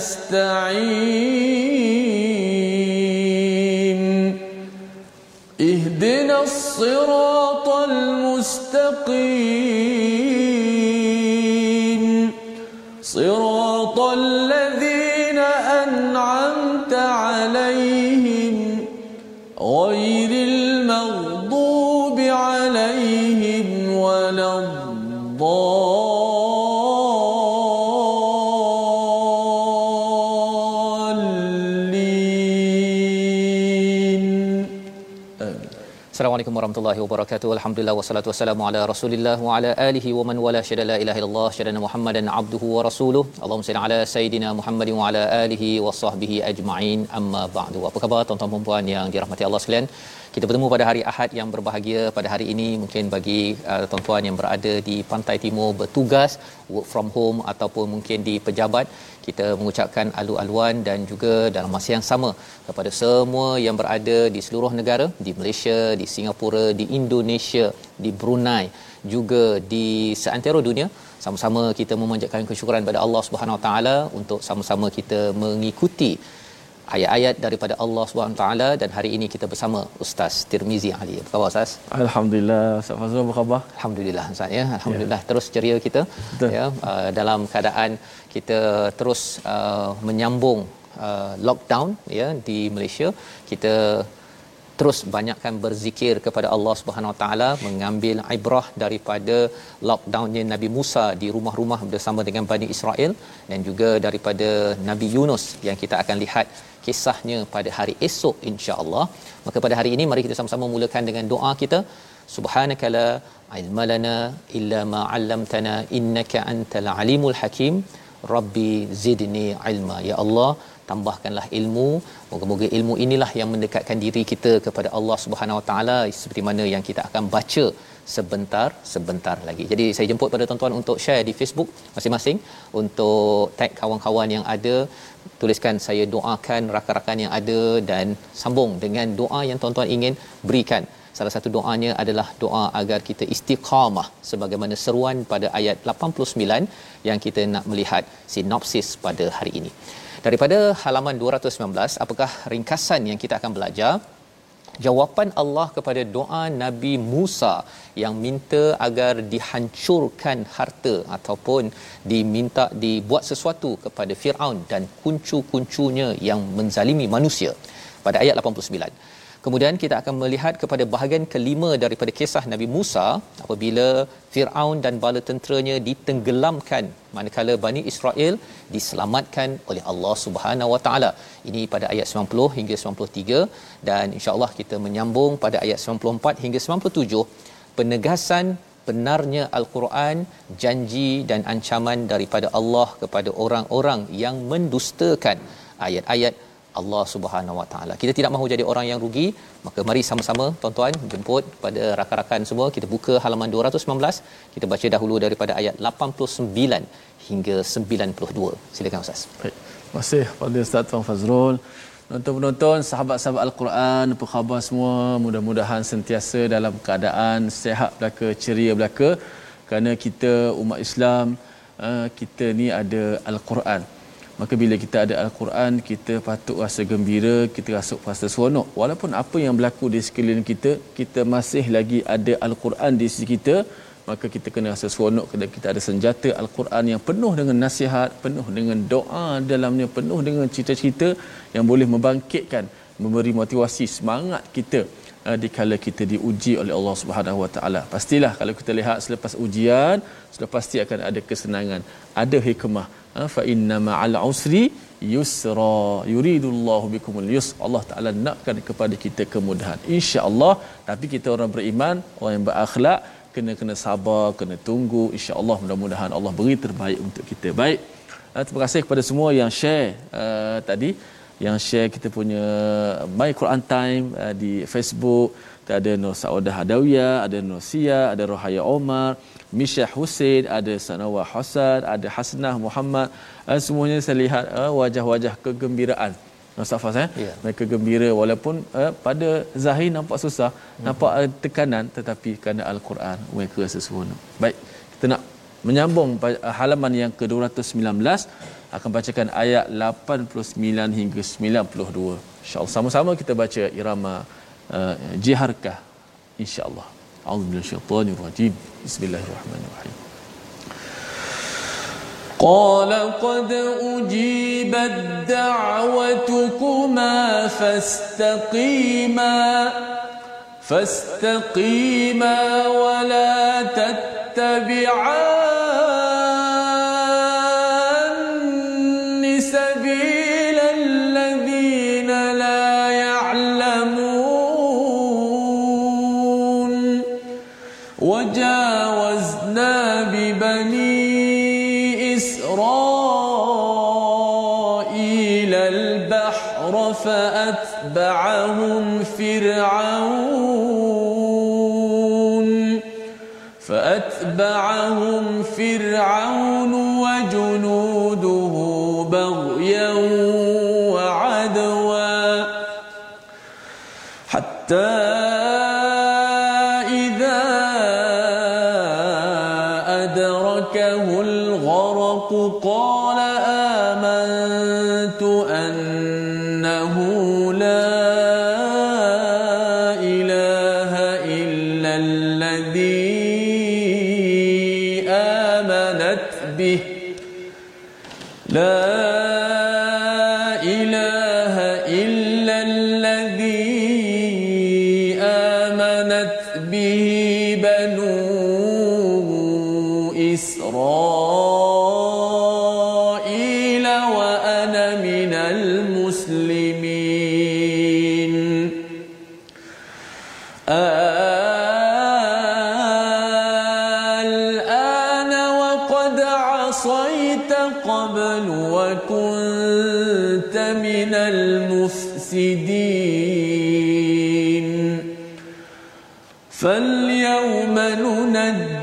نستعين. اهدنا الصراط المستقيم. Assalamualaikum warahmatullahi wabarakatuh. Alhamdulillah wassalatu wassalamu ala Rasulillah wa ala alihi wa man wala syada la ilaha illallah syada Muhammadan abduhu wa rasuluh. Allahumma salli ala sayidina Muhammadin wa ala alihi wa sahbihi ajma'in. Amma ba'du. Apa khabar tuan-tuan dan puan yang dirahmati Allah sekalian? Kita bertemu pada hari Ahad yang berbahagia pada hari ini. Mungkin bagi uh, tuan-tuan yang berada di pantai timur bertugas work from home ataupun mungkin di pejabat kita mengucapkan alu-aluan dan juga dalam masa yang sama kepada semua yang berada di seluruh negara di Malaysia, di Singapura, di Indonesia, di Brunei juga di seantero dunia. Sama-sama kita memanjatkan kesyukuran kepada Allah Subhanahu Wa Taala untuk sama-sama kita mengikuti ayat-ayat daripada Allah taala dan hari ini kita bersama Ustaz Tirmizi Ali. Apa khabar Ustaz? Alhamdulillah Ustaz Fazrul apa khabar? Alhamdulillah Ustaz ya. Alhamdulillah ya. terus ceria kita Betul. ya uh, dalam keadaan kita terus uh, menyambung uh, lockdown ya di Malaysia. Kita terus banyakkan berzikir kepada Allah Subhanahu Wa Taala mengambil ibrah daripada lockdownnya Nabi Musa di rumah-rumah bersama dengan Bani Israel dan juga daripada Nabi Yunus yang kita akan lihat kisahnya pada hari esok insya-Allah. Maka pada hari ini mari kita sama-sama mulakan dengan doa kita. Subhanaka la ilma lana illa ma 'allamtana innaka antal alimul hakim. Rabbi zidni ilma. Ya Allah, tambahkanlah ilmu. Moga-moga ilmu inilah yang mendekatkan diri kita kepada Allah Subhanahu Wa Taala seperti mana yang kita akan baca sebentar sebentar lagi. Jadi saya jemput pada tuan-tuan untuk share di Facebook masing-masing untuk tag kawan-kawan yang ada tuliskan saya doakan rakan-rakan yang ada dan sambung dengan doa yang tuan-tuan ingin berikan. Salah satu doanya adalah doa agar kita istiqamah sebagaimana seruan pada ayat 89 yang kita nak melihat sinopsis pada hari ini. Daripada halaman 219, apakah ringkasan yang kita akan belajar? Jawapan Allah kepada doa Nabi Musa yang minta agar dihancurkan harta ataupun diminta dibuat sesuatu kepada Firaun dan kuncu-kuncunya yang menzalimi manusia pada ayat 89. Kemudian kita akan melihat kepada bahagian kelima daripada kisah Nabi Musa apabila Firaun dan bala tenteranya ditenggelamkan manakala Bani Israel diselamatkan oleh Allah Subhanahu Wa Taala. Ini pada ayat 90 hingga 93 dan insya-Allah kita menyambung pada ayat 94 hingga 97 penegasan benarnya al-Quran janji dan ancaman daripada Allah kepada orang-orang yang mendustakan ayat-ayat Allah Subhanahu Wa Taala. Kita tidak mahu jadi orang yang rugi, maka mari sama-sama tuan-tuan jemput pada rakan-rakan semua kita buka halaman 219. Kita baca dahulu daripada ayat 89 hingga 92. Silakan Ustaz. Baik. Terima kasih pada Ustaz Tuan Fazrul. Penonton-penonton, sahabat-sahabat Al-Quran, apa khabar semua? Mudah-mudahan sentiasa dalam keadaan sehat belaka, ceria belaka. Kerana kita umat Islam, eh, kita ni ada Al-Quran. Maka bila kita ada Al-Quran, kita patut rasa gembira, kita rasa rasa seronok. Walaupun apa yang berlaku di sekeliling kita, kita masih lagi ada Al-Quran di sisi kita, maka kita kena rasa seronok kerana kita ada senjata Al-Quran yang penuh dengan nasihat, penuh dengan doa dalamnya, penuh dengan cerita-cerita yang boleh membangkitkan, memberi motivasi, semangat kita uh, dikala kita diuji oleh Allah Subhanahu Wa Taala. Pastilah kalau kita lihat selepas ujian, sudah pasti akan ada kesenangan, ada hikmah. Ha, fa inna ma'al usri yusra. Yuridullahu bikumul yusra Allah Taala nakkan kepada kita kemudahan. insya-Allah tapi kita orang beriman orang yang berakhlak kena kena sabar kena tunggu. insya-Allah mudah-mudahan Allah beri terbaik untuk kita. Baik. Uh, terima kasih kepada semua yang share uh, tadi. Yang share kita punya My Quran Time uh, di Facebook. Ada Nur Saudah Hadawiyah, ada Nur Sia, ada Rohaya Omar, Misha Hussein, ada Sanawa Hasan, ada Hasnah Muhammad. Uh, semuanya saya lihat uh, wajah-wajah kegembiraan. Mustafa saya, yeah. mereka gembira walaupun uh, pada zahir nampak susah, mm-hmm. nampak uh, tekanan tetapi kerana Al-Quran mereka sesuatu. Baik, kita nak menyambung halaman yang ke-219 akan bacakan ayat 89 hingga 92. Insya-Allah sama-sama kita baca irama uh, jiharkah insya-Allah. أعوذ من الشيطان الرجيم. بسم الله الرحمن الرحيم. قال قد أجيبت دعوتكما فاستقيما فاستقيما ولا تتبعان فرعون. فأتبعهم فرعون وجنوده بغيا وعدوا حتى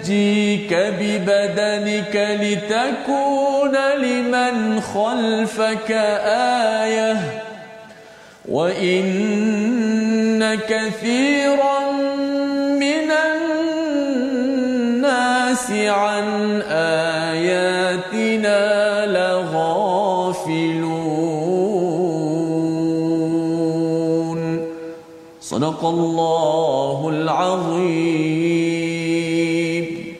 ننجيك ببدنك لتكون لمن خلفك آية. وإن كثيرا من الناس عن آياتنا لغافلون. صدق الله العظيم.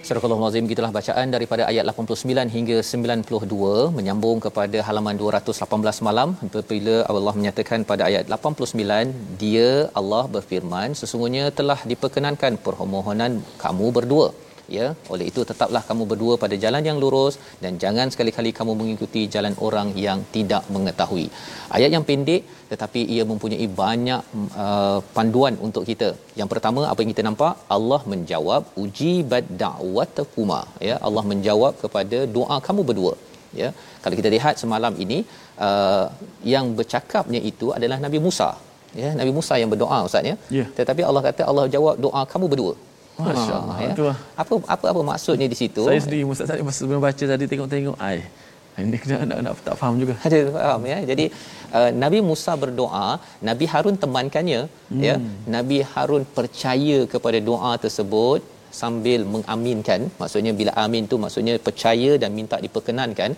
Surah Al-Azim gitulah bacaan daripada ayat 89 hingga 92 menyambung kepada halaman 218 malam. Apabila Allah menyatakan pada ayat 89 dia Allah berfirman sesungguhnya telah diperkenankan permohonan kamu berdua ya oleh itu tetaplah kamu berdua pada jalan yang lurus dan jangan sekali-kali kamu mengikuti jalan orang yang tidak mengetahui. Ayat yang pendek tetapi ia mempunyai banyak uh, panduan untuk kita. Yang pertama apa yang kita nampak? Allah menjawab uji bad da'watakuma. Ya Allah menjawab kepada doa kamu berdua. Ya kalau kita lihat semalam ini uh, yang bercakapnya itu adalah Nabi Musa. Ya Nabi Musa yang berdoa ustaz ya. Ya. tetapi Allah kata Allah jawab doa kamu berdua Masya-Allah. Ha, ya. Lah. Apa apa apa maksudnya di situ? Saya sendiri Ustaz tadi masa sebelum baca tadi tengok-tengok ai. Ini kena nak, nak, tak faham juga. Ada faham ya. Jadi uh, Nabi Musa berdoa, Nabi Harun temankannya hmm. ya. Nabi Harun percaya kepada doa tersebut sambil mengaminkan. Maksudnya bila amin tu maksudnya percaya dan minta diperkenankan.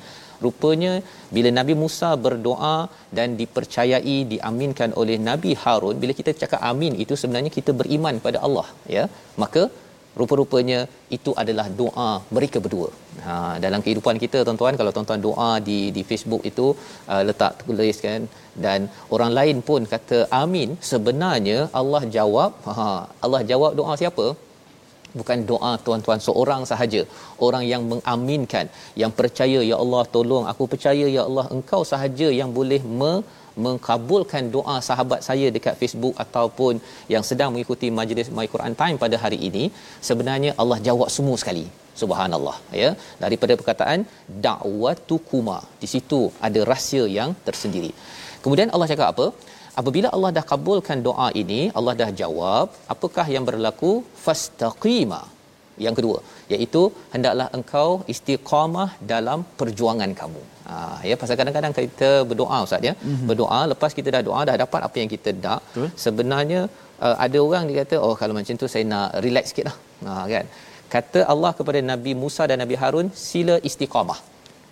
Rupanya bila Nabi Musa berdoa dan dipercayai diaminkan oleh Nabi Harun, bila kita cakap amin itu sebenarnya kita beriman pada Allah ya. Maka rupa-rupanya itu adalah doa mereka berdua. Ha dalam kehidupan kita tuan-tuan kalau tuan-tuan doa di di Facebook itu uh, letak tulis kan dan orang lain pun kata amin sebenarnya Allah jawab ha Allah jawab doa siapa? Bukan doa tuan-tuan seorang sahaja. Orang yang mengaminkan yang percaya ya Allah tolong aku percaya ya Allah engkau sahaja yang boleh me- mengkabulkan doa sahabat saya dekat Facebook ataupun yang sedang mengikuti majlis My Quran Time pada hari ini. Sebenarnya Allah jawab semua sekali. Subhanallah ya. Daripada perkataan da'watukuma di situ ada rahsia yang tersendiri. Kemudian Allah cakap apa apabila Allah dah kabulkan doa ini Allah dah jawab apakah yang berlaku fastaqima yang kedua iaitu hendaklah engkau istiqamah dalam perjuangan kamu. Ha ya pasal kadang-kadang kita berdoa ustaz ya. Mm-hmm. Berdoa lepas kita dah doa dah dapat apa yang kita nak. Betul. Sebenarnya uh, ada orang dia kata oh kalau macam tu saya nak relax sikitlah. Ha kan. Kata Allah kepada Nabi Musa dan Nabi Harun sila istiqamah.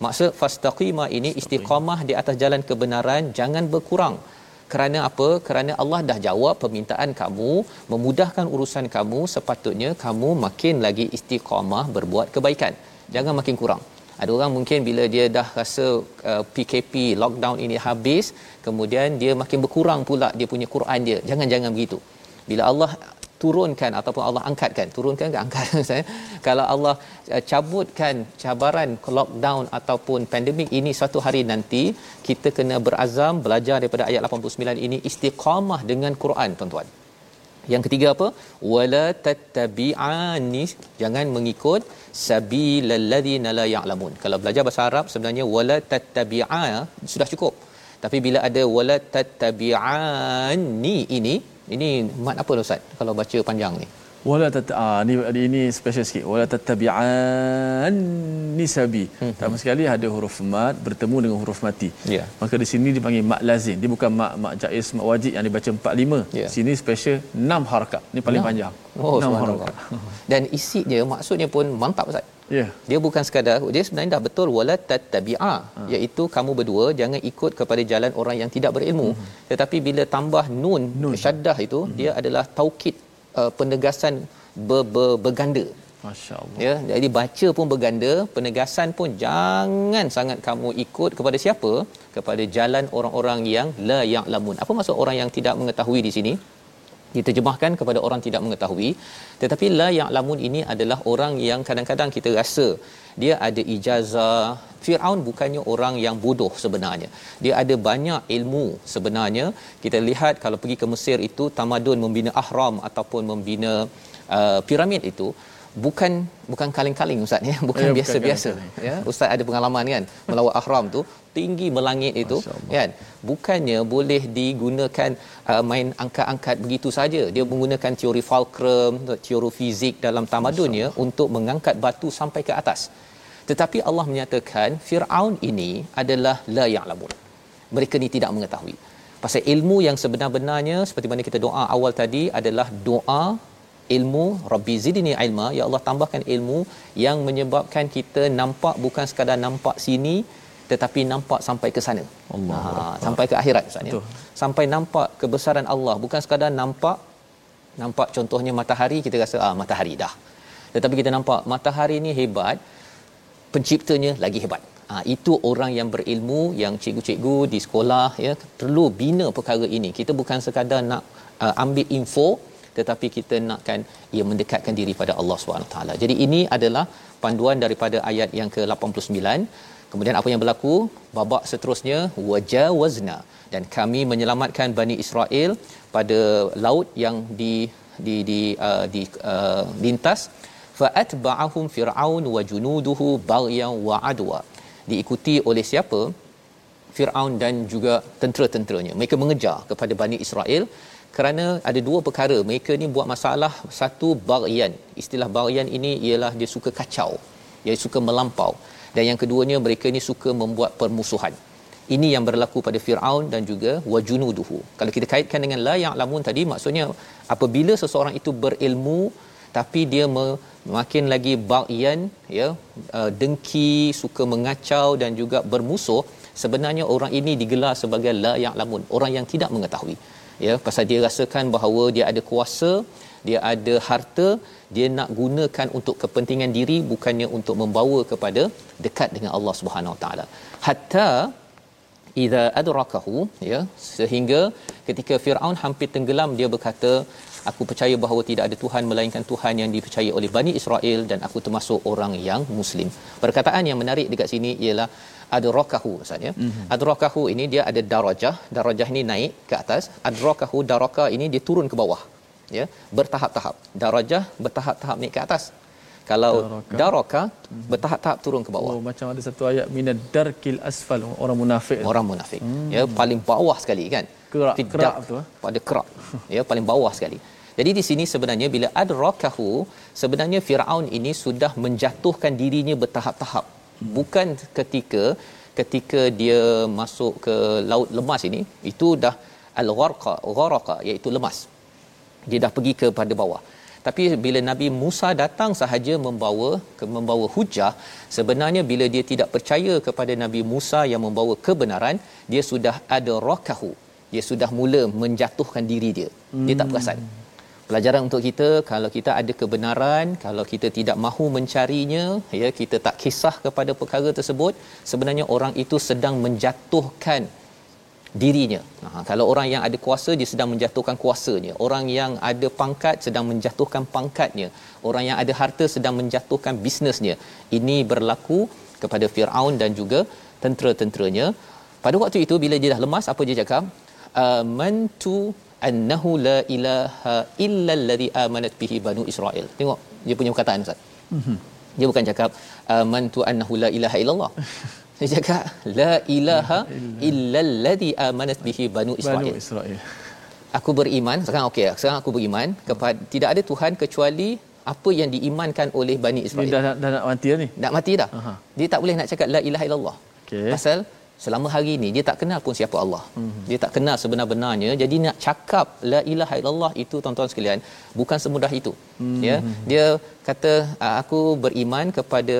Maksud fastaqima ini istiqamah di atas jalan kebenaran jangan berkurang kerana apa? Kerana Allah dah jawab permintaan kamu memudahkan urusan kamu sepatutnya kamu makin lagi istiqamah berbuat kebaikan. Jangan makin kurang. Ada orang mungkin bila dia dah rasa uh, PKP lockdown ini habis kemudian dia makin berkurang pula dia punya Quran dia. Jangan jangan begitu. Bila Allah turunkan ataupun Allah angkatkan. Turunkan ke angkat? Saya kalau Allah uh, cabutkan cabaran lockdown ataupun pandemik ini satu hari nanti kita kena berazam belajar daripada ayat 89 ini istiqamah dengan Quran tuan-tuan. Yang ketiga apa? Wala tattabi'ani jangan mengikut sabilal ladzina la ya'lamun. Kalau belajar bahasa Arab sebenarnya wala tattabi'a sudah cukup. Tapi bila ada wala tattabi'ani ini ini mat apa ustaz? Kalau baca panjang ni. Wala tat ah, ni ini special sikit. Wala tattabi'an nisabi. Hmm. sama sekali ada huruf mat bertemu dengan huruf mati. Yeah. maka di sini dipanggil mat lazim. Dia bukan mat mat jaiz mat wajib yang dibaca 45 Yeah. sini special 6 harakat. Ni paling Enam? panjang. Oh 6 subhanallah. Dan isinya maksudnya pun mantap ustaz yeah. dia bukan sekadar dia sebenarnya dah betul wala tattabi'a ha. iaitu kamu berdua jangan ikut kepada jalan orang yang tidak berilmu hmm. tetapi bila tambah nun, nun. syaddah itu hmm. dia adalah taukid uh, penegasan ber, ber, berganda masya-Allah ya jadi baca pun berganda penegasan pun jangan sangat kamu ikut kepada siapa kepada jalan orang-orang yang la ya'lamun apa maksud orang yang tidak mengetahui di sini diterjemahkan kepada orang tidak mengetahui. Tetapi la ya'lamun ini adalah orang yang kadang-kadang kita rasa dia ada ijazah. Firaun bukannya orang yang bodoh sebenarnya. Dia ada banyak ilmu sebenarnya. Kita lihat kalau pergi ke Mesir itu tamadun membina ahram ataupun membina uh, piramid itu bukan bukan kaling-kaling ustaz ya. Bukan Ya, bukan biasa-biasa. ya ustaz ada pengalaman kan melawat ahram tu tinggi melangit itu kan. Bukannya boleh digunakan uh, main angkat-angkat begitu saja. Dia menggunakan teori fulcrum teori fizik dalam tamadunnya untuk mengangkat batu sampai ke atas. Tetapi Allah menyatakan Firaun ini adalah la ya'lamun. Mereka ni tidak mengetahui. Pasal ilmu yang sebenar-benarnya seperti mana kita doa awal tadi adalah doa ilmu rabbi zidni ilma. Ya Allah tambahkan ilmu yang menyebabkan kita nampak bukan sekadar nampak sini tetapi nampak sampai ke sana. Allah ha, sampai ke akhirat ustaz ya. Sampai nampak kebesaran Allah. Bukan sekadar nampak nampak contohnya matahari kita rasa ah matahari dah. Tetapi kita nampak matahari ni hebat penciptanya lagi hebat. Ha, itu orang yang berilmu yang cikgu-cikgu di sekolah ya perlu bina perkara ini. Kita bukan sekadar nak uh, ambil info tetapi kita nakkan ia mendekatkan diri pada Allah taala. Jadi ini adalah panduan daripada ayat yang ke-89. Kemudian apa yang berlaku? Babak seterusnya wajawazna dan kami menyelamatkan Bani Israel pada laut yang di di di uh, di uh, lintas fa'atba'ahum fir'aun wa junuduhu baghyan wa adwa. Diikuti oleh siapa? Firaun dan juga tentera-tenteranya. Mereka mengejar kepada Bani Israel kerana ada dua perkara. Mereka ni buat masalah satu baghyan istilah baghyan ini ialah dia suka kacau. Dia suka melampau. Dan yang keduanya mereka ni suka membuat permusuhan. Ini yang berlaku pada Firaun dan juga wajunuduhu. Kalau kita kaitkan dengan la ya'lamun tadi maksudnya apabila seseorang itu berilmu tapi dia makin lagi baghyan ya uh, dengki suka mengacau dan juga bermusuh sebenarnya orang ini digelar sebagai la ya'lamun. Orang yang tidak mengetahui ya pasal dia rasakan bahawa dia ada kuasa dia ada harta dia nak gunakan untuk kepentingan diri bukannya untuk membawa kepada dekat dengan Allah Subhanahu Wa Taala hatta idza adrakahu ya sehingga ketika Firaun hampir tenggelam dia berkata aku percaya bahawa tidak ada tuhan melainkan tuhan yang dipercayai oleh Bani Israel dan aku termasuk orang yang muslim. Perkataan yang menarik dekat sini ialah adrakahu maksudnya. Mm-hmm. Adrakahu ini dia ada darajah, darajah ini naik ke atas, adrakahu daraka ini dia turun ke bawah. Ya, bertahap-tahap. Darajah bertahap-tahap naik ke atas. Kalau daraka, daraka mm-hmm. bertahap-tahap turun ke bawah. Oh, macam ada satu ayat minad darkil asfal orang munafik. Orang munafik. Mm-hmm. Ya, paling bawah sekali kan. Kerak, kerak betul. Pada kerak. ya, paling bawah sekali. Jadi di sini sebenarnya bila adrakahu sebenarnya Firaun ini sudah menjatuhkan dirinya bertahap-tahap. Bukan ketika ketika dia masuk ke laut lemas ini itu dah al-gharqa gharaqa iaitu lemas. Dia dah pergi kepada bawah. Tapi bila Nabi Musa datang sahaja membawa membawa hujah sebenarnya bila dia tidak percaya kepada Nabi Musa yang membawa kebenaran dia sudah ada rakahu dia sudah mula menjatuhkan diri dia dia tak perasan hmm pelajaran untuk kita kalau kita ada kebenaran kalau kita tidak mahu mencarinya ya kita tak kisah kepada perkara tersebut sebenarnya orang itu sedang menjatuhkan dirinya. Ha, kalau orang yang ada kuasa dia sedang menjatuhkan kuasanya. Orang yang ada pangkat sedang menjatuhkan pangkatnya. Orang yang ada harta sedang menjatuhkan bisnesnya. Ini berlaku kepada Firaun dan juga tentera-tenteranya. Pada waktu itu bila dia dah lemas apa dia cakap? Amantu annahu la ilaha illa alladhi amanat bihi banu israel tengok dia punya perkataan ustaz mm-hmm. dia bukan cakap amantu annahu la ilaha illallah dia cakap la ilaha illa alladhi amanat bihi banu israel banu israel aku beriman sekarang okey sekarang aku beriman kepada tidak ada tuhan kecuali apa yang diimankan oleh Bani Israel. Dah, dah, dah nak mati dah ni? Nak mati dah. Aha. Dia tak boleh nak cakap La ilaha illallah. Okay. Pasal selama hari ini dia tak kenal pun siapa Allah. Mm-hmm. Dia tak kenal sebenar-benarnya. Jadi nak cakap la ilaha illallah itu tuan-tuan sekalian bukan semudah itu. Mm-hmm. Ya. Dia kata ah, aku beriman kepada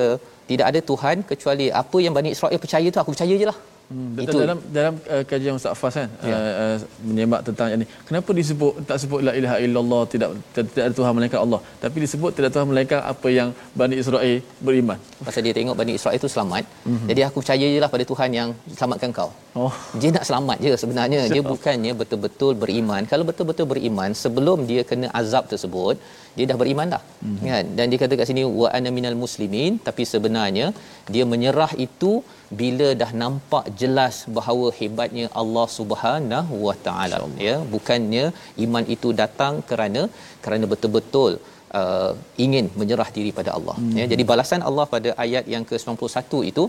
tidak ada tuhan kecuali apa yang Bani Israel percaya tu aku percaya jelah. Hmm, itu dalam dalam uh, kajian Ustaz Fas kan ya. uh, uh, menyemak tentang ini. Kenapa disebut tak sebut la ilaha illallah tidak tidak ada tuhan melainkan Allah tapi disebut tidak tuhan melainkan apa yang Bani Israel beriman. Pasal dia tengok Bani Israel itu selamat. Mm-hmm. Jadi aku percaya jelah pada Tuhan yang selamatkan kau. Oh. Dia nak selamat je sebenarnya. Dia bukannya betul-betul beriman. Kalau betul-betul beriman sebelum dia kena azab tersebut dia dah beriman dah mm-hmm. kan dan dia kata kat sini wa ana minal muslimin tapi sebenarnya dia menyerah itu bila dah nampak jelas bahawa hebatnya Allah Subhanahu wa taala ya bukannya iman itu datang kerana kerana betul-betul uh, ingin menyerah diri pada Allah hmm. ya jadi balasan Allah pada ayat yang ke-91 itu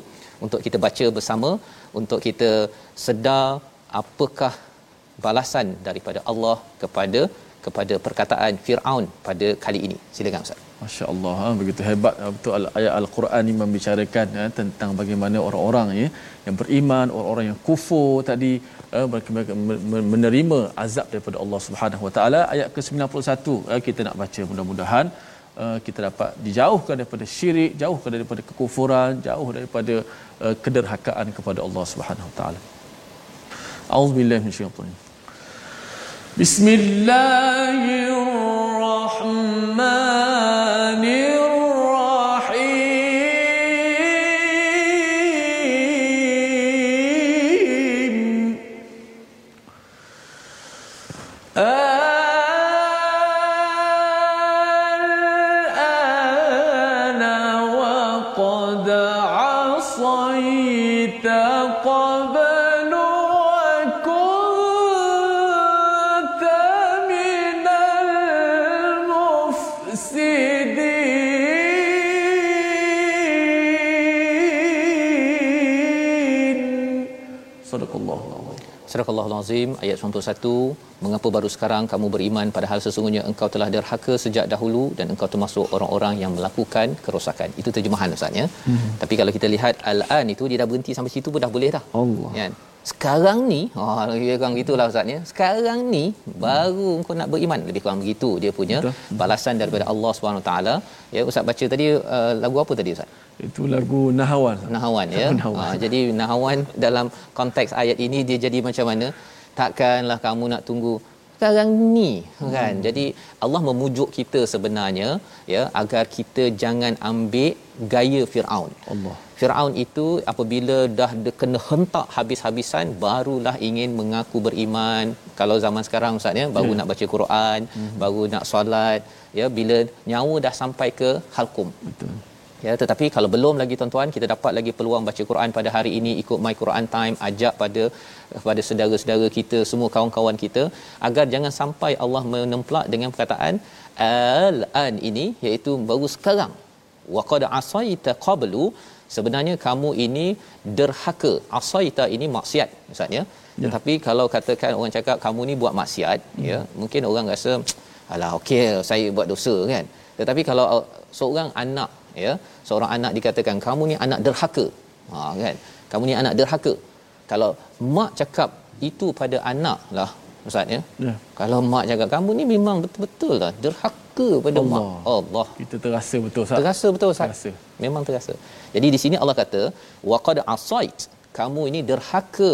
untuk kita baca bersama untuk kita sedar apakah balasan daripada Allah kepada kepada perkataan Firaun pada kali ini. Silakan Ustaz. Masya-Allah, ha, begitu hebat ha, betul ayat Al-Quran ini membicarakan ha, tentang bagaimana orang-orang ya yang beriman, orang-orang yang kufur tadi Eh, menerima azab daripada Allah Subhanahu Wa Taala. Ayat ke-91 eh, kita nak baca mudah-mudahan. Eh, kita dapat dijauhkan daripada syirik jauhkan daripada kekufuran jauh daripada kederhakaan kepada Allah Subhanahu Wa Taala. Auzubillahi minasyaitanir bismillahirrahmanirrahim. Surah Al-Azim ayat 91 mengapa baru sekarang kamu beriman padahal sesungguhnya engkau telah derhaka sejak dahulu dan engkau termasuk orang-orang yang melakukan kerosakan? Itu terjemahan ustaz ya. Hmm. tapi kalau kita lihat al-an itu dia dah berhenti sampai situ pun dah boleh dah. Allah. Kan sekarang ni oh dia kurang gitulah ustaz ya sekarang ni baru engkau nak beriman lebih kurang begitu dia punya Betul. balasan daripada Allah Subhanahu taala ya ustaz baca tadi uh, lagu apa tadi ustaz itu lagu Nahawan. Nahawan ya. Nahawan. Ha, jadi Nahawan dalam konteks ayat ini dia jadi macam mana? Takkanlah kamu nak tunggu sekarang ni kan hmm. jadi Allah memujuk kita sebenarnya ya agar kita jangan ambil gaya Firaun Allah Firaun itu apabila dah kena hentak habis-habisan barulah ingin mengaku beriman kalau zaman sekarang ustaz ya baru yeah. nak baca Quran hmm. baru nak solat ya bila nyawa dah sampai ke halkum betul Ya, tetapi kalau belum lagi tuan-tuan, kita dapat lagi peluang baca Quran pada hari ini ikut My Quran Time, ajak pada pada saudara-saudara kita, semua kawan-kawan kita agar jangan sampai Allah menemplak dengan perkataan al-an ini iaitu baru sekarang. Wa qad asaita qablu sebenarnya kamu ini derhaka. Asaita ini maksiat maksudnya. Ya. Tetapi kalau katakan orang cakap kamu ni buat maksiat, ya, ya mungkin orang rasa alah okey saya buat dosa kan. Tetapi kalau seorang anak ya seorang anak dikatakan kamu ni anak derhaka ha kan kamu ni anak derhaka kalau mak cakap itu pada anak lah ustaz ya yeah. kalau mak cakap kamu ni memang betul-betul lah derhaka pada Allah. mak Allah kita terasa betul ustaz terasa betul ustaz terasa. memang terasa jadi di sini Allah kata waqad asait kamu ini derhaka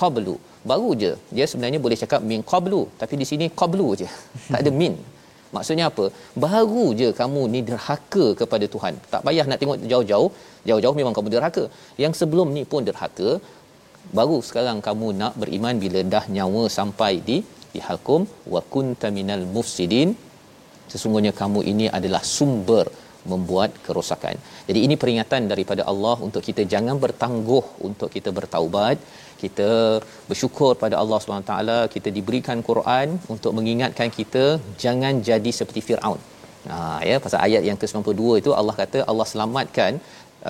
qablu baru je dia sebenarnya boleh cakap min qablu tapi di sini qablu je tak ada min Maksudnya apa? Baru je kamu ni derhaka kepada Tuhan. Tak payah nak tengok jauh-jauh. Jauh-jauh memang kamu derhaka. Yang sebelum ni pun derhaka. Baru sekarang kamu nak beriman bila dah nyawa sampai di di halkum wa kunta minal mufsidin. Sesungguhnya kamu ini adalah sumber membuat kerosakan. Jadi ini peringatan daripada Allah untuk kita jangan bertangguh untuk kita bertaubat kita bersyukur pada Allah Subhanahu taala kita diberikan Quran untuk mengingatkan kita jangan jadi seperti Firaun. Ha ya pasal ayat yang ke-92 itu Allah kata Allah selamatkan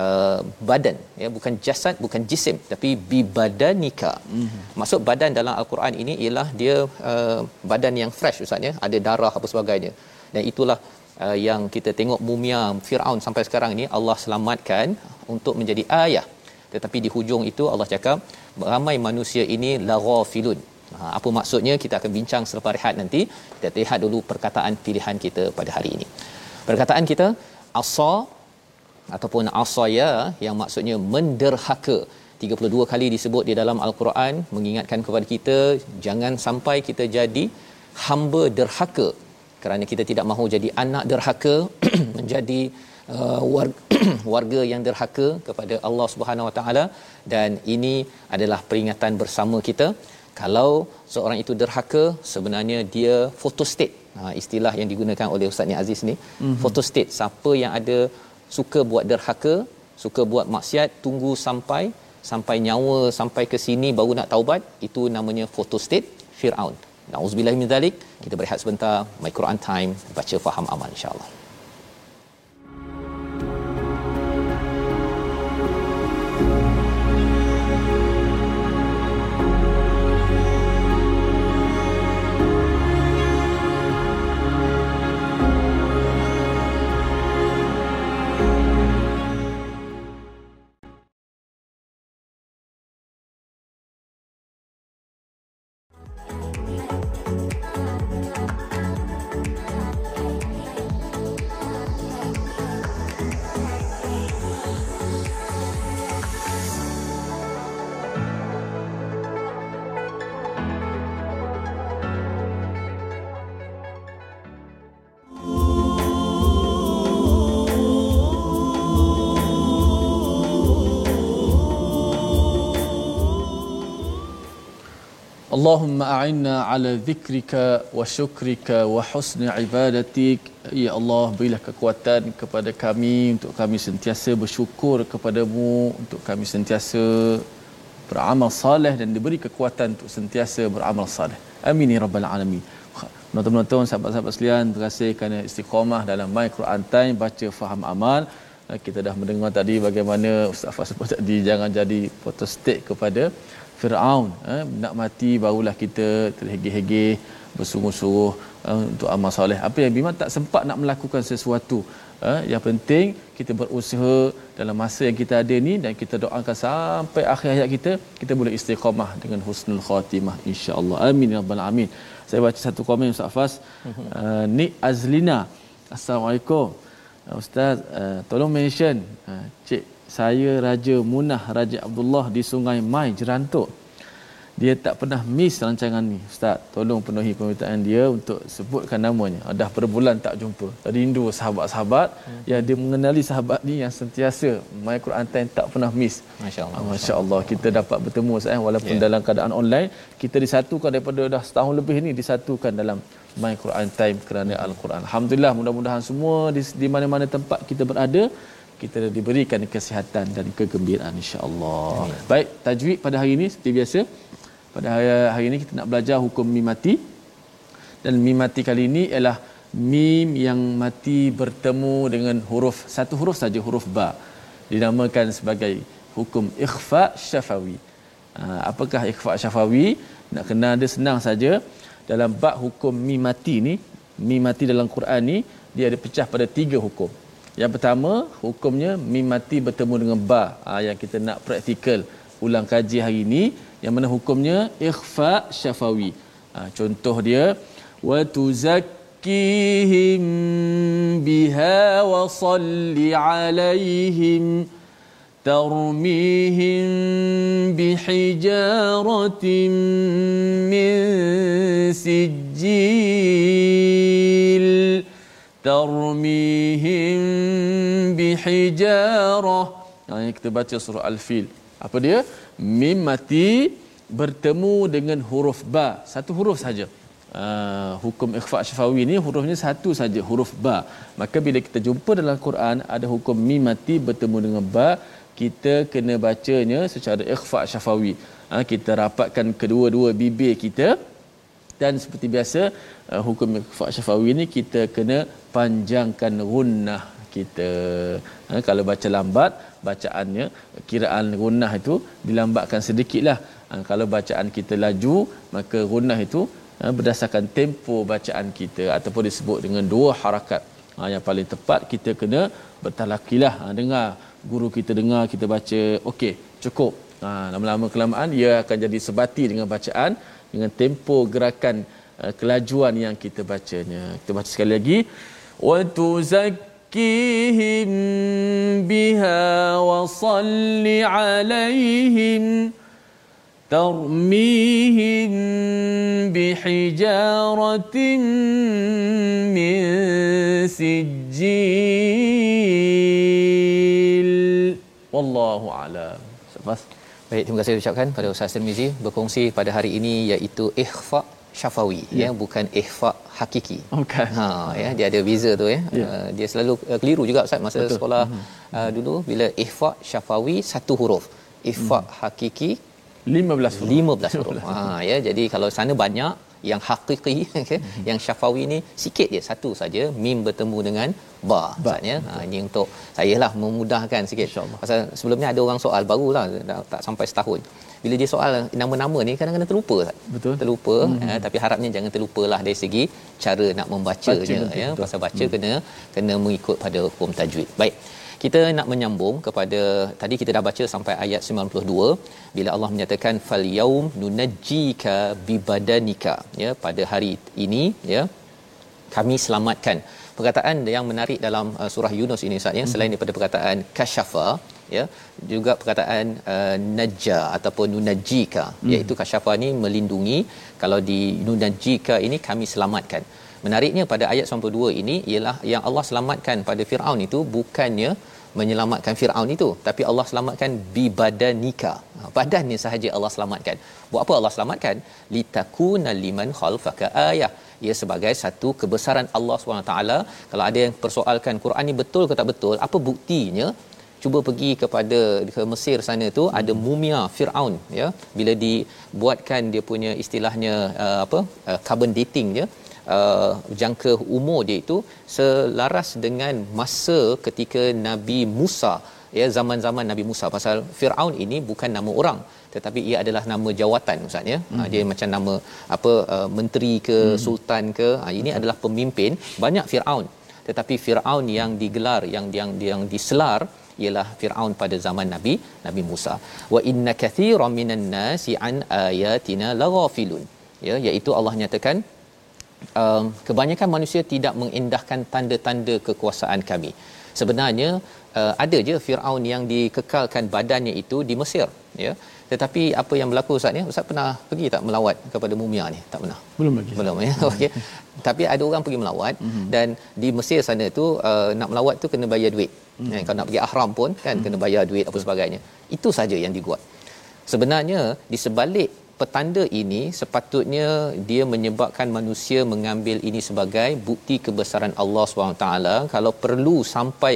uh, badan ya bukan jasad bukan jisim tapi bi badanika. Mm-hmm. Maksud badan dalam al-Quran ini ialah dia uh, badan yang fresh ustaz ya ada darah apa sebagainya. Dan itulah uh, yang kita tengok mumia Firaun sampai sekarang ini Allah selamatkan untuk menjadi ayah. Tetapi di hujung itu Allah cakap ramai manusia ini laghafilun ha, apa maksudnya? Kita akan bincang selepas rehat nanti. Kita lihat dulu perkataan pilihan kita pada hari ini. Perkataan kita asa ataupun asaya yang maksudnya menderhaka. 32 kali disebut di dalam al-Quran mengingatkan kepada kita jangan sampai kita jadi hamba derhaka kerana kita tidak mahu jadi anak derhaka menjadi uh, warga, warga yang derhaka kepada Allah Subhanahu Wa Taala. Dan ini adalah peringatan bersama kita. Kalau seorang itu derhaka sebenarnya dia photostate. Ha, istilah yang digunakan oleh Ustaz Ni Aziz ni. Mm-hmm. photostate. Siapa yang ada suka buat derhaka suka buat maksiat tunggu sampai sampai nyawa sampai ke sini baru nak taubat itu namanya photostate Firaun. Nauzubillahi min zalik. Kita berehat sebentar. My Quran time baca faham amal insya-Allah. اللهم أعنا على ذكرك وشكرك وحسن عبادتك Ya Allah, berilah kekuatan kepada kami untuk kami sentiasa bersyukur kepadamu, untuk kami sentiasa beramal saleh dan diberi kekuatan untuk sentiasa beramal saleh. Amin ya rabbal alamin. Menonton-menonton sahabat-sahabat sekalian, terima kasih kerana istiqamah dalam My Quran Time baca faham amal. Kita dah mendengar tadi bagaimana Ustaz Fasal tadi jangan jadi potostik kepada Firaun eh, nak mati barulah kita terhege-hege bersungguh-sungguh eh, untuk amal soleh. Apa yang memang tak sempat nak melakukan sesuatu eh, yang penting kita berusaha dalam masa yang kita ada ni dan kita doakan sampai akhir hayat kita kita boleh istiqamah dengan husnul khatimah insya-Allah. Amin ya rabbal alamin. Saya baca satu komen Ustaz Fas. Uh, Nik Azlina Assalamualaikum. Uh, Ustaz uh, tolong mention uh, cik saya Raja Munah Raja Abdullah di Sungai Mai Jerantuk. dia tak pernah miss rancangan ni ustaz tolong penuhi permintaan dia untuk sebutkan namanya Ah, dah berbulan tak jumpa rindu sahabat-sahabat hmm. yang dia mengenali sahabat ni yang sentiasa my Quran time tak pernah miss Masya-Allah. Ah, masya-Allah kita dapat bertemu ustaz eh, walaupun Ya. dalam keadaan online kita disatukan daripada dah setahun lebih ni disatukan dalam my Quran time kerana al-Quran alhamdulillah mudah-mudahan semua di, di mana-mana tempat kita berada kita diberikan kesihatan dan kegembiraan insya-Allah. Baik, tajwid pada hari ini seperti biasa. Pada hari, hari ini kita nak belajar hukum mim mati. Dan mim mati kali ini ialah mim yang mati bertemu dengan huruf satu huruf saja huruf ba. Dinamakan sebagai hukum ikhfa syafawi. Ha, apakah ikhfa syafawi? Nak kenal dia senang saja. Dalam bab hukum mim mati ni, mim mati dalam Quran ni dia ada pecah pada tiga hukum. Yang pertama, hukumnya mim mati bertemu dengan ba. Ha, yang kita nak praktikal ulang kaji hari ini yang mana hukumnya ikhfa syafawi. Ha, contoh dia wa tuzakkihim biha wa salli alaihim ترميهم بحجارة من سجيل تَرْمِيهِمْ بِحِجَارَةٍ Yang kita baca surah Al-Fil. Apa dia? Mim mati bertemu dengan huruf Ba. Satu huruf saja. Uh, hukum ikhfa syafawi ni hurufnya satu saja huruf ba maka bila kita jumpa dalam Quran ada hukum mim mati bertemu dengan ba kita kena bacanya secara ikhfa syafawi uh, kita rapatkan kedua-dua bibir kita dan seperti biasa uh, hukum ikhfa syafawi ni kita kena panjangkan gunnah kita. Ha, kalau baca lambat bacaannya kiraan gunnah itu dilambatkan sedikitlah. Ha, kalau bacaan kita laju maka gunnah itu ha, berdasarkan tempo bacaan kita ataupun disebut dengan dua harakat. Ha, yang paling tepat kita kena bertalakilah. Ha, dengar guru kita dengar kita baca okey cukup. Ha, lama-lama kelamaan ia akan jadi sebati dengan bacaan dengan tempo gerakan uh, kelajuan yang kita bacanya kita baca sekali lagi wa tuzakkihim biha wa salli alaihim ترميهم بحجارة من سجيل والله أعلم Lepas Baik, terima kasih ucapkan pada Ustaz Tirmizi berkongsi pada hari ini iaitu ikhfa syafawi ya, bukan ikhfa hakiki. Bukan. Ha ya, dia ada beza tu ya. Ya. Uh, dia selalu uh, keliru juga Ustaz masa Betul. sekolah uh, dulu bila ikhfa syafawi satu huruf. Ikhfa hakiki 15 huruf. 15 huruf. Ha ya, jadi kalau sana banyak yang hakiki okay, yang syafawi ni sikit je satu saja mim bertemu dengan ba maksudnya ha ini untuk saya lah memudahkan sikit InsyaAllah. pasal sebelumnya ada orang soal barulah dah, tak sampai setahun bila dia soal nama-nama ni kadang-kadang terlupa. Betul. terlupa hmm. eh, tapi harapnya jangan terlupalah dari segi cara nak membacanya Baca, betul, ya betul. pasal baca hmm. kena kena mengikut pada hukum tajwid baik kita nak menyambung kepada tadi kita dah baca sampai ayat 92 bila Allah menyatakan fal yaum nunajjika bibadanika ya pada hari ini ya kami selamatkan. Perkataan yang menarik dalam uh, surah Yunus ini Ustaz ya selain daripada perkataan kasyafa ya juga perkataan uh, najja ataupun nunajjika hmm. iaitu kasyafa ni melindungi. Kalau di nunajjika ini kami selamatkan. Menariknya pada ayat 92 ini ialah yang Allah selamatkan pada Firaun itu bukannya menyelamatkan Firaun itu. Tapi Allah selamatkan bi badanika Ha, badannya sahaja Allah selamatkan. Buat apa Allah selamatkan? Litakuna liman khalfaka ayah. Ia sebagai satu kebesaran Allah SWT kalau ada yang persoalkan Quran ni betul ke tak betul apa buktinya? Cuba pergi kepada ke Mesir sana tu hmm. ada mumia Firaun ya. Bila dibuatkan dia punya istilahnya uh, apa uh, carbon dating dia uh, jangka umur dia itu selaras dengan masa ketika Nabi Musa ya zaman-zaman Nabi Musa pasal Firaun ini bukan nama orang tetapi ia adalah nama jawatan ustaz ya hmm. dia macam nama apa uh, menteri ke hmm. sultan ke ha, ini hmm. adalah pemimpin banyak Firaun tetapi Firaun yang digelar yang yang yang diselar ialah Firaun pada zaman Nabi Nabi Musa wa inna kathiran minan nasi an ayatina laghafilun ya iaitu Allah nyatakan um, kebanyakan manusia tidak mengindahkan tanda-tanda kekuasaan kami. Sebenarnya uh, ada je Firaun yang dikekalkan badannya itu di Mesir ya. Tetapi apa yang berlaku ustaz ni? Ustaz pernah pergi tak melawat kepada mumia ni? Tak pernah? Belum lagi. belum ya. Okey. Tapi ada orang pergi melawat mm-hmm. dan di Mesir sana tu uh, nak melawat tu kena bayar duit. Mm-hmm. eh, kalau nak pergi ihram pun kan mm-hmm. kena bayar duit apa sebagainya. Itu saja yang dibuat. Sebenarnya di sebalik petanda ini sepatutnya dia menyebabkan manusia mengambil ini sebagai bukti kebesaran Allah SWT kalau perlu sampai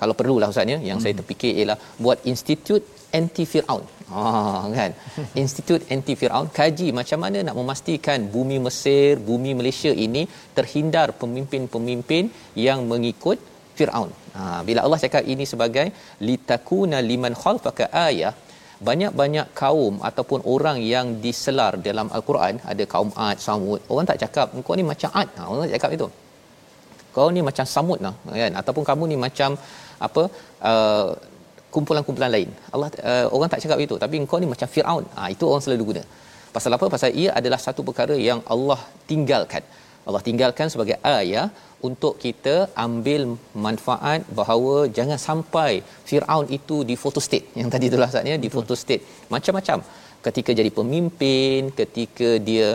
kalau perlulah ustaz ya yang hmm. saya terfikir ialah buat institut anti firaun ah kan? Institut anti firaun kaji macam mana nak memastikan bumi Mesir bumi Malaysia ini terhindar pemimpin-pemimpin yang mengikut firaun. Ha, bila Allah cakap ini sebagai litakuna liman khalfaka ayah banyak-banyak kaum ataupun orang yang diselar dalam al-Quran ada kaum Ad, Samud. Orang tak cakap kau ni macam Ad. Ha, orang tak cakap itu. Kau ni macam Samud lah kan? Ataupun kamu ni macam apa uh, kumpulan-kumpulan lain. Allah uh, orang tak cakap itu. Tapi engkau ni macam Firaun. Ha, itu orang selalu guna. Pasal apa? Pasal ia adalah satu perkara yang Allah tinggalkan Allah tinggalkan sebagai ayat untuk kita ambil manfaat bahawa jangan sampai Firaun itu di photo state. Yang tadi itulah saatnya di photo state. Macam-macam. Ketika jadi pemimpin ketika dia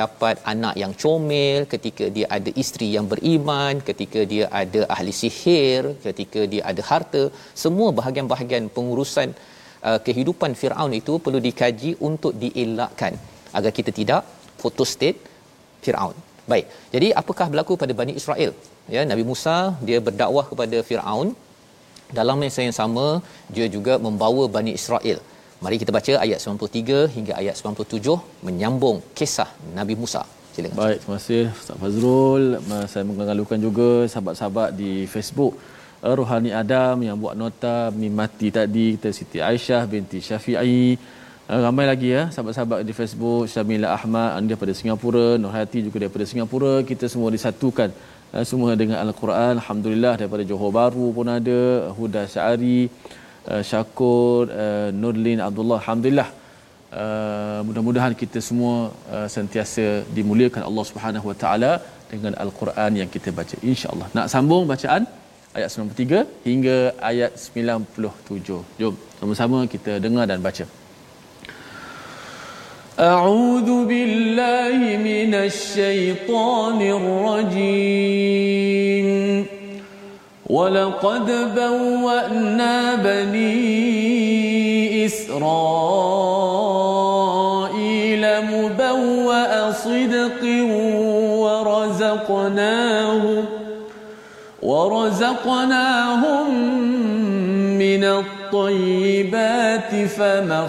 dapat anak yang comel ketika dia ada isteri yang beriman ketika dia ada ahli sihir ketika dia ada harta semua bahagian-bahagian pengurusan uh, kehidupan Firaun itu perlu dikaji untuk dielakkan agar kita tidak photo state Firaun baik jadi apakah berlaku pada Bani Israel ya Nabi Musa dia berdakwah kepada Firaun dalam masa yang sama dia juga membawa Bani Israel Mari kita baca ayat 93 hingga ayat 97 menyambung kisah Nabi Musa. Silakan. Baik, terima kasih Ustaz Fazrul. Saya mengalukan juga sahabat-sahabat di Facebook uh, Rohani Adam yang buat nota mimati tadi kita Siti Aisyah binti Syafi'i. Uh, ramai lagi ya sahabat-sahabat di Facebook Syamila Ahmad anda daripada Singapura, Nurhati juga daripada Singapura. Kita semua disatukan uh, semua dengan Al-Quran. Alhamdulillah daripada Johor Bahru pun ada, Huda Syari. Uh, Syakur, Nurlin Abdullah. Alhamdulillah. Mudah-mudahan kita semua sentiasa dimuliakan Allah Subhanahu Wa Taala dengan Al-Quran yang kita baca insya-Allah. Nak sambung bacaan ayat 93 hingga ayat 97. Jom sama-sama kita dengar dan baca. أعوذ بالله من الشيطان الرجيم. ولقد بوأنا بني إسرائيل مبوأ صدق ورزقناهم ورزقناهم من الطيبات فما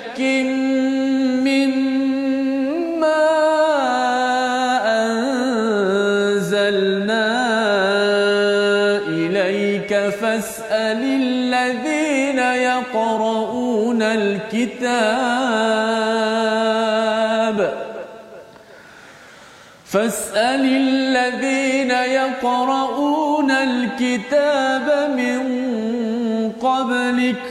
يقرؤون الكتاب فاسأل الذين يقرؤون الكتاب من قبلك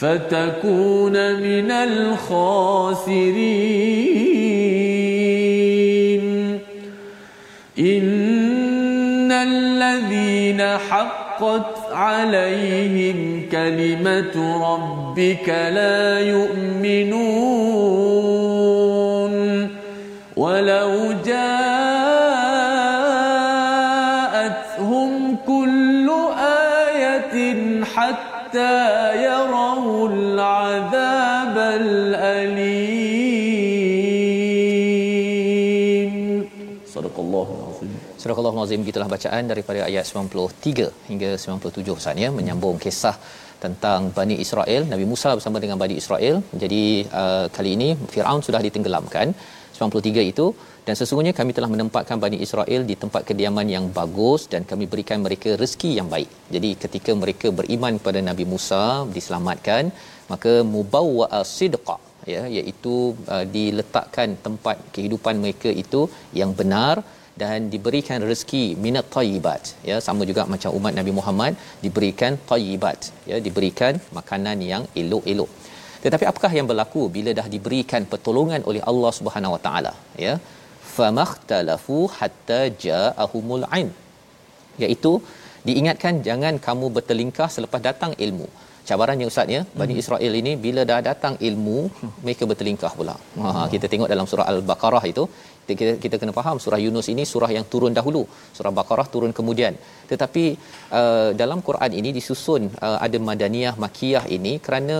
فتكون من الخاسرين. إن الذين حقت عليهم كلمة ربك لا يؤمنون. ولو جاءتهم Surah Al-Azim gitulah bacaan daripada ayat 93 hingga 97 Ustaz ya. Menyambung kisah tentang Bani Israel. Nabi Musa bersama dengan Bani Israel. Jadi uh, kali ini Firaun sudah ditenggelamkan 93 itu. Dan sesungguhnya kami telah menempatkan Bani Israel di tempat kediaman yang bagus dan kami berikan mereka rezeki yang baik. Jadi ketika mereka beriman kepada Nabi Musa diselamatkan maka mubawwa sidqa ya iaitu uh, diletakkan tempat kehidupan mereka itu yang benar dan diberikan rezeki minat tayyibat. Ya sama juga macam umat Nabi Muhammad diberikan tayyibat. Ya diberikan makanan yang elok-elok. Tetapi apakah yang berlaku bila dah diberikan pertolongan oleh Allah Subhanahu Wa Taala? Ya famakhtalafu hatta ja'ahumul ain. Iaitu diingatkan jangan kamu bertelingkah selepas datang ilmu. Cabarannya ustaz ya Bani hmm. Israel ini bila dah datang ilmu mereka bertelingkah pula. Ha kita tengok dalam surah al-baqarah itu kita, kita kena faham surah Yunus ini surah yang turun dahulu. Surah Baqarah turun kemudian. Tetapi uh, dalam Quran ini disusun uh, ada madaniyah makiyah ini kerana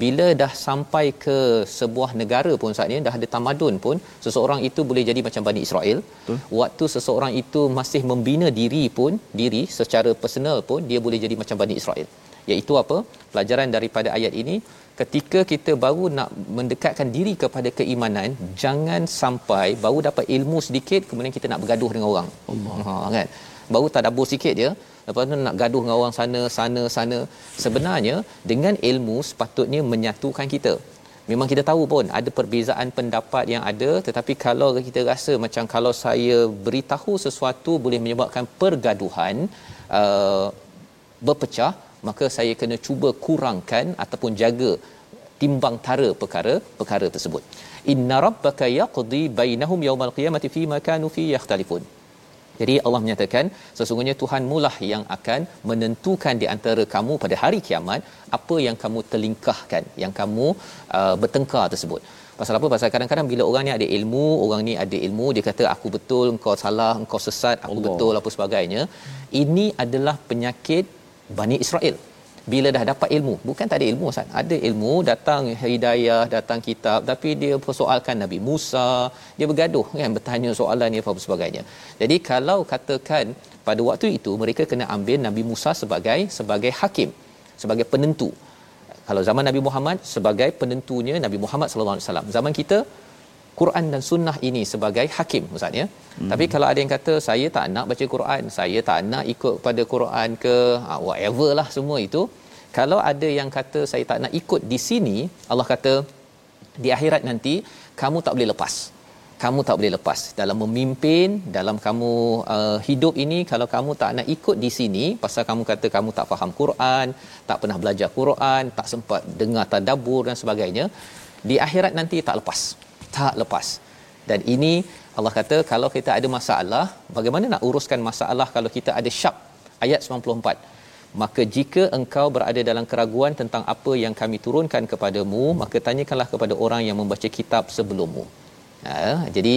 bila dah sampai ke sebuah negara pun saatnya dah ada tamadun pun seseorang itu boleh jadi macam Bani Israel. Betul. waktu seseorang itu masih membina diri pun diri secara personal pun dia boleh jadi macam Bani Israel iaitu apa? Pelajaran daripada ayat ini ketika kita baru nak mendekatkan diri kepada keimanan jangan sampai baru dapat ilmu sedikit kemudian kita nak bergaduh dengan orang. Allah. Ha kan? Baru tadabbur sikit je. Lepas tu nak gaduh dengan orang sana sana sana. Sebenarnya dengan ilmu sepatutnya menyatukan kita. Memang kita tahu pun ada perbezaan pendapat yang ada tetapi kalau kita rasa macam kalau saya beritahu sesuatu boleh menyebabkan pergaduhan uh, berpecah maka saya kena cuba kurangkan ataupun jaga timbang tara perkara perkara tersebut. Inna rabbaka yaqdi bainahum yawmal qiyamati fima kanu fi yakhtalifun. Jadi Allah menyatakan sesungguhnya Tuhan mulah yang akan menentukan di antara kamu pada hari kiamat apa yang kamu terlingkahkan yang kamu uh, bertengkar tersebut. Pasal apa? Pasal kadang-kadang bila orang ni ada ilmu orang ni ada ilmu dia kata aku betul engkau salah engkau sesat aku Allah. betul apa sebagainya. Ini adalah penyakit Bani Israel. Bila dah dapat ilmu bukan tak ada ilmu Ustaz. Ada ilmu datang hidayah datang kitab tapi dia persoalkan Nabi Musa. Dia bergaduh kan bertanya soalan ni apa sebagainya. Jadi kalau katakan pada waktu itu mereka kena ambil Nabi Musa sebagai sebagai hakim sebagai penentu. Kalau zaman Nabi Muhammad sebagai penentunya Nabi Muhammad sallallahu alaihi wasallam. Zaman kita Quran dan sunnah ini sebagai hakim ustaz ya. Hmm. Tapi kalau ada yang kata saya tak nak baca Quran, saya tak nak ikut pada Quran ke ha, whatever lah semua itu. Kalau ada yang kata saya tak nak ikut di sini, Allah kata di akhirat nanti kamu tak boleh lepas. Kamu tak boleh lepas dalam memimpin, dalam kamu uh, hidup ini kalau kamu tak nak ikut di sini pasal kamu kata kamu tak faham Quran, tak pernah belajar Quran, tak sempat dengar tadabbur dan sebagainya, di akhirat nanti tak lepas tak lepas. Dan ini Allah kata kalau kita ada masalah bagaimana nak uruskan masalah kalau kita ada syak? Ayat 94 maka jika engkau berada dalam keraguan tentang apa yang kami turunkan kepadamu maka tanyakanlah kepada orang yang membaca kitab sebelummu. Ha, jadi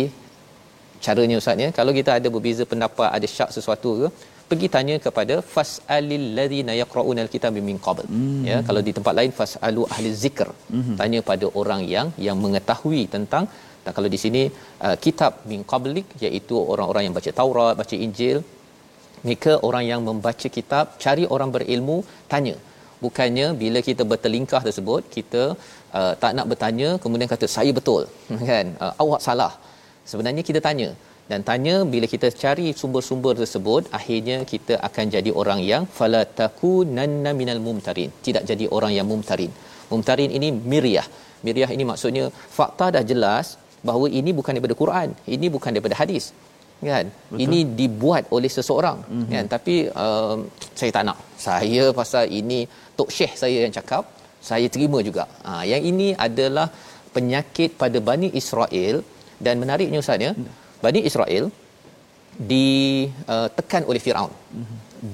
caranya ustaz ya kalau kita ada berbeza pendapat ada syak sesuatu ke pergi tanya kepada fasalil ladzina yaqrauna alkitab min qabl. Mm-hmm. ya kalau di tempat lain fasalu ahli zikr. Mm-hmm. tanya pada orang yang yang mengetahui tentang dan kalau di sini uh, kitab min qablik iaitu orang-orang yang baca Taurat baca Injil mereka orang yang membaca kitab cari orang berilmu tanya. Bukannya bila kita bertelingkah tersebut kita uh, tak nak bertanya kemudian kata saya betul kan? Uh, awak salah. Sebenarnya kita tanya dan tanya bila kita cari sumber-sumber tersebut akhirnya kita akan jadi orang yang fala takunanna minal mumtarin. Tidak jadi orang yang mumtarin. Mumtarin ini miryah miryah ini maksudnya fakta dah jelas bahawa ini bukan daripada Quran ini bukan daripada hadis kan? Betul. ini dibuat oleh seseorang mm-hmm. kan? Tapi um, saya tak nak. Saya pasal ini tok syekh saya yang cakap saya terima juga. Ha, yang ini adalah penyakit pada Bani Israel. Dan menariknya ustaz ya mm. Bani Israel ditekan uh, oleh Firaun.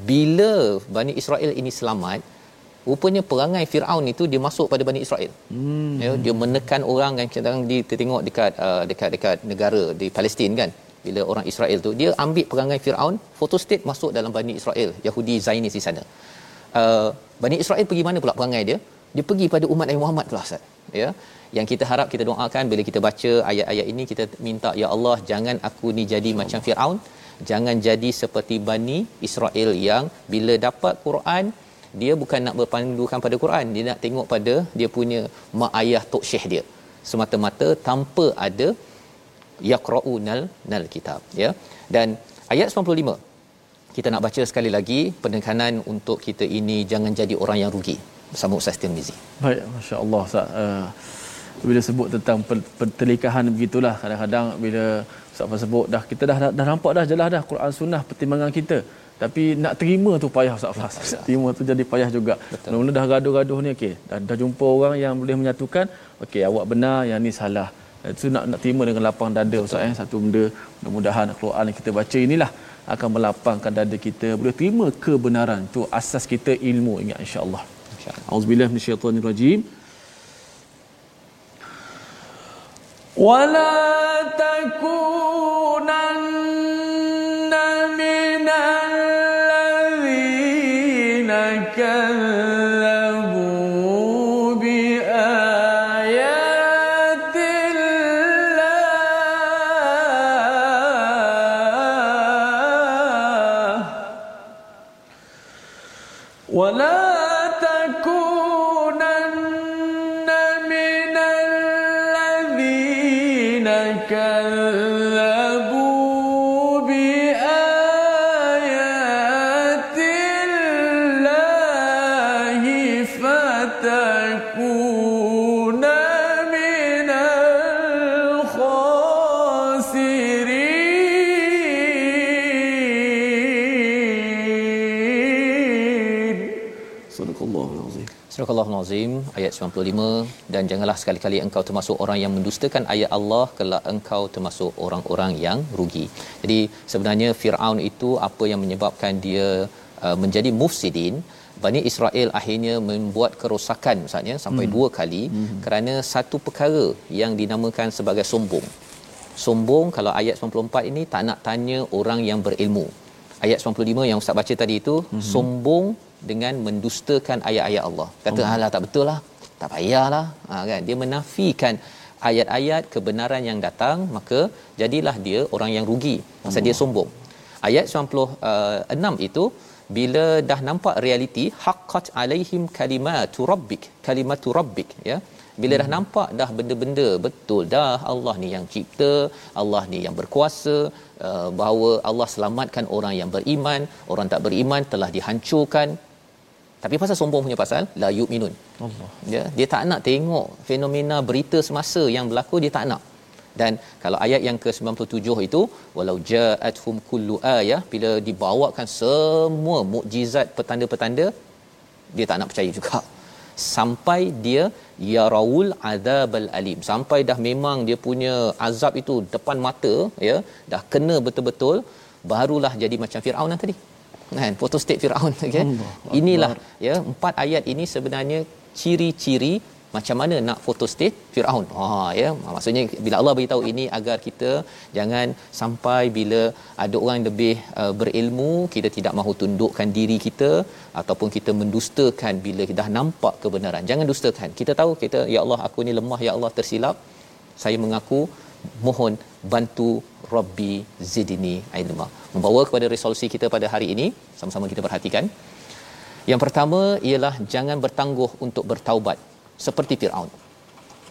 Bila Bani Israel ini selamat, rupanya perangai Firaun itu dia masuk pada Bani Israel. Mm-hmm. Ya, dia menekan orang yang kadang kita tengok dekat uh, dekat dekat negara di Palestin kan. Bila orang Israel tu dia ambil perangai Firaun, photostat masuk dalam Bani Israel, Yahudi Zionis di sana. Uh, Bani Israel pergi mana pula perangai dia? Dia pergi pada umat Nabi Muhammad pula Ustaz. Ya. Yang kita harap kita doakan bila kita baca ayat-ayat ini kita minta ya Allah jangan aku ni jadi macam Firaun. Jangan jadi seperti Bani Israel yang bila dapat Quran dia bukan nak berpandukan pada Quran. Dia nak tengok pada dia punya mak ayah tok syekh dia. Semata-mata tanpa ada yaqraunal nal kitab ya. Dan ayat 95 kita nak baca sekali lagi penekanan untuk kita ini jangan jadi orang yang rugi bersama Ustaz Tirmizi. Baik, masya-Allah Ustaz. Uh, bila sebut tentang pertelikahan begitulah kadang-kadang bila Ustaz sebut dah kita dah, dah dah nampak dah jelas dah Quran sunnah pertimbangan kita tapi nak terima tu payah Ustaz Fas. terima tu jadi payah juga. Mula-mula dah gaduh-gaduh ni okey. Dah, dah jumpa orang yang boleh menyatukan, okey awak benar yang ni salah. Itu nak nak terima dengan lapang dada Ustaz eh satu benda mudah-mudahan Quran yang kita baca inilah akan melapangkan dada kita boleh terima kebenaran tu asas kita ilmu ingat insya-Allah Insya-Allah. Auzubillahi minasyaitonirrajim. ولا تكونن من ayat 95 dan janganlah sekali-kali engkau termasuk orang yang mendustakan ayat Allah kelak engkau termasuk orang-orang yang rugi. Jadi sebenarnya Firaun itu apa yang menyebabkan dia uh, menjadi mufsidin Bani Israel akhirnya membuat kerosakan maksudnya sampai hmm. dua kali hmm. kerana satu perkara yang dinamakan sebagai sombong. Sombong kalau ayat 94 ini tak nak tanya orang yang berilmu. Ayat 95 yang ustaz baca tadi itu hmm. sombong dengan mendustakan ayat-ayat Allah. Kata oh. alah tak betul lah. Tak payahlah. Ha kan dia menafikan ayat-ayat kebenaran yang datang maka jadilah dia orang yang rugi pasal dia sombong. Ayat 96 uh, itu bila dah nampak realiti haqqat alaihim kalimatu rabbik kalimatu rabbik ya bila hmm. dah nampak dah benda-benda betul dah Allah ni yang cipta Allah ni yang berkuasa uh, bahawa Allah selamatkan orang yang beriman orang tak beriman telah dihancurkan tapi pasal sombong punya pasal la yu'minun. Allah. Ya dia tak nak tengok fenomena berita semasa yang berlaku dia tak nak. Dan kalau ayat yang ke-97 itu walau ja'atuhum kullu ayah bila dibawakan semua mukjizat petanda-petanda dia tak nak percaya juga. Sampai dia yarawul adzabal alim. Sampai dah memang dia punya azab itu depan mata ya dah kena betul-betul barulah jadi macam Firaun tadi kan foto state Firaun okay? inilah ya empat ayat ini sebenarnya ciri-ciri macam mana nak foto state Firaun. Ha ya, maksudnya bila Allah beritahu ini agar kita jangan sampai bila ada orang lebih uh, berilmu kita tidak mahu tundukkan diri kita ataupun kita mendustakan bila kita dah nampak kebenaran. Jangan dustakan. Kita tahu kita ya Allah aku ni lemah ya Allah tersilap. Saya mengaku mohon bantu Rabbi zidni ilma. Membawa kepada resolusi kita pada hari ini, sama-sama kita perhatikan. Yang pertama ialah jangan bertangguh untuk bertaubat seperti Firaun.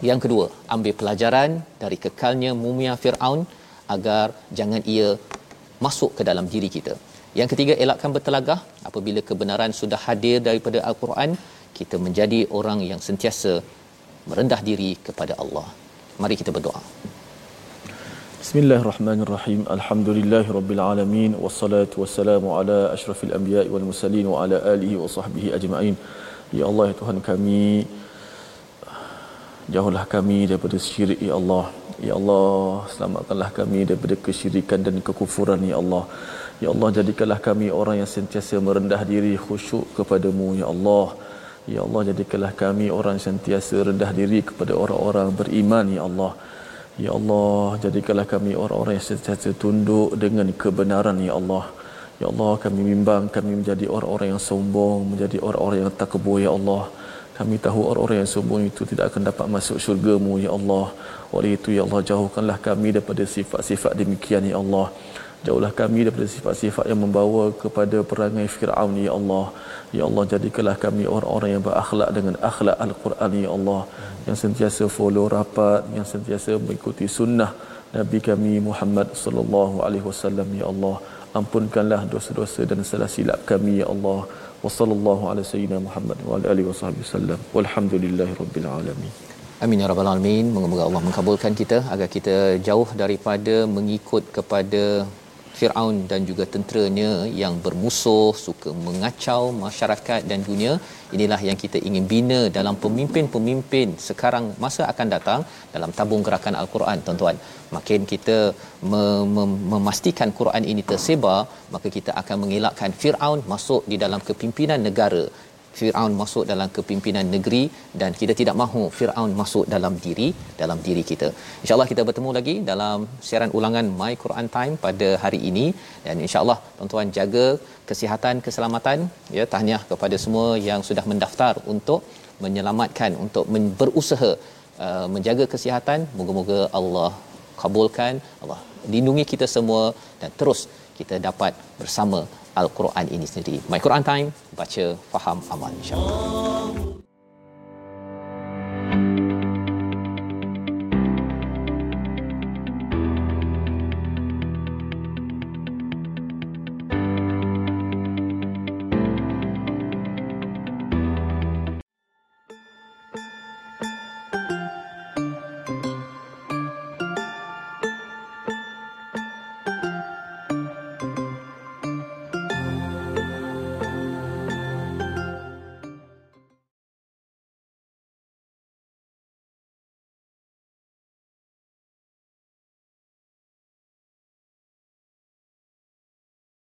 Yang kedua, ambil pelajaran dari kekalnya mumia Firaun agar jangan ia masuk ke dalam diri kita. Yang ketiga, elakkan bertelagah apabila kebenaran sudah hadir daripada Al-Quran, kita menjadi orang yang sentiasa merendah diri kepada Allah. Mari kita berdoa. Bismillahirrahmanirrahim. Alhamdulillahirabbil alamin wassalatu wassalamu ala asyrafil anbiya'i wal mursalin wa ala alihi wa sahbihi ajma'in. Ya Allah ya Tuhan kami, Jauhlah kami daripada syirik ya Allah. Ya Allah, selamatkanlah kami daripada kesyirikan dan kekufuran ya Allah. Ya Allah, jadikanlah kami orang yang sentiasa merendah diri khusyuk kepadamu ya Allah. Ya Allah, jadikanlah kami orang yang sentiasa rendah diri kepada orang-orang beriman ya Allah. Ya Allah, jadikanlah kami orang-orang yang sentiasa tunduk dengan kebenaran ya Allah. Ya Allah, kami bimbang kami menjadi orang-orang yang sombong, menjadi orang-orang yang takabur ya Allah. Kami tahu orang-orang yang sombong itu tidak akan dapat masuk syurga-Mu, Ya Allah. Oleh itu, Ya Allah, jauhkanlah kami daripada sifat-sifat demikian, Ya Allah. jauhlah kami daripada sifat-sifat yang membawa kepada perangai Firaun ya Allah ya Allah jadikanlah kami orang-orang yang berakhlak dengan akhlak Al-Quran ya Allah yang sentiasa follow rapat yang sentiasa mengikuti sunnah Nabi kami Muhammad sallallahu alaihi wasallam ya Allah. Ampunkanlah dosa-dosa dan salah silap kami ya Allah. Wa sallallahu ala sayyidina Muhammad wa ala alihi wasallam. Walhamdulillahi rabbil alamin. Amin ya rabbal alamin. Moga-moga Allah mengabulkan kita agar kita jauh daripada mengikut kepada Firaun dan juga tenteranya yang bermusuh, suka mengacau masyarakat dan dunia. Inilah yang kita ingin bina dalam pemimpin-pemimpin sekarang masa akan datang dalam tabung gerakan Al-Quran, tuan-tuan. Makin kita mem- mem- memastikan Quran ini tersebar, maka kita akan mengelakkan Firaun masuk di dalam kepimpinan negara Firaun masuk dalam kepimpinan negeri dan kita tidak mahu Firaun masuk dalam diri dalam diri kita. Insya-Allah kita bertemu lagi dalam siaran ulangan My Quran Time pada hari ini dan insya-Allah tuan-tuan jaga kesihatan keselamatan ya tahniah kepada semua yang sudah mendaftar untuk menyelamatkan untuk men- berusaha uh, menjaga kesihatan moga-moga Allah kabulkan Allah lindungi kita semua dan terus kita dapat bersama Al-Quran ini sendiri. My Quran Time, baca, faham, amal insya-Allah.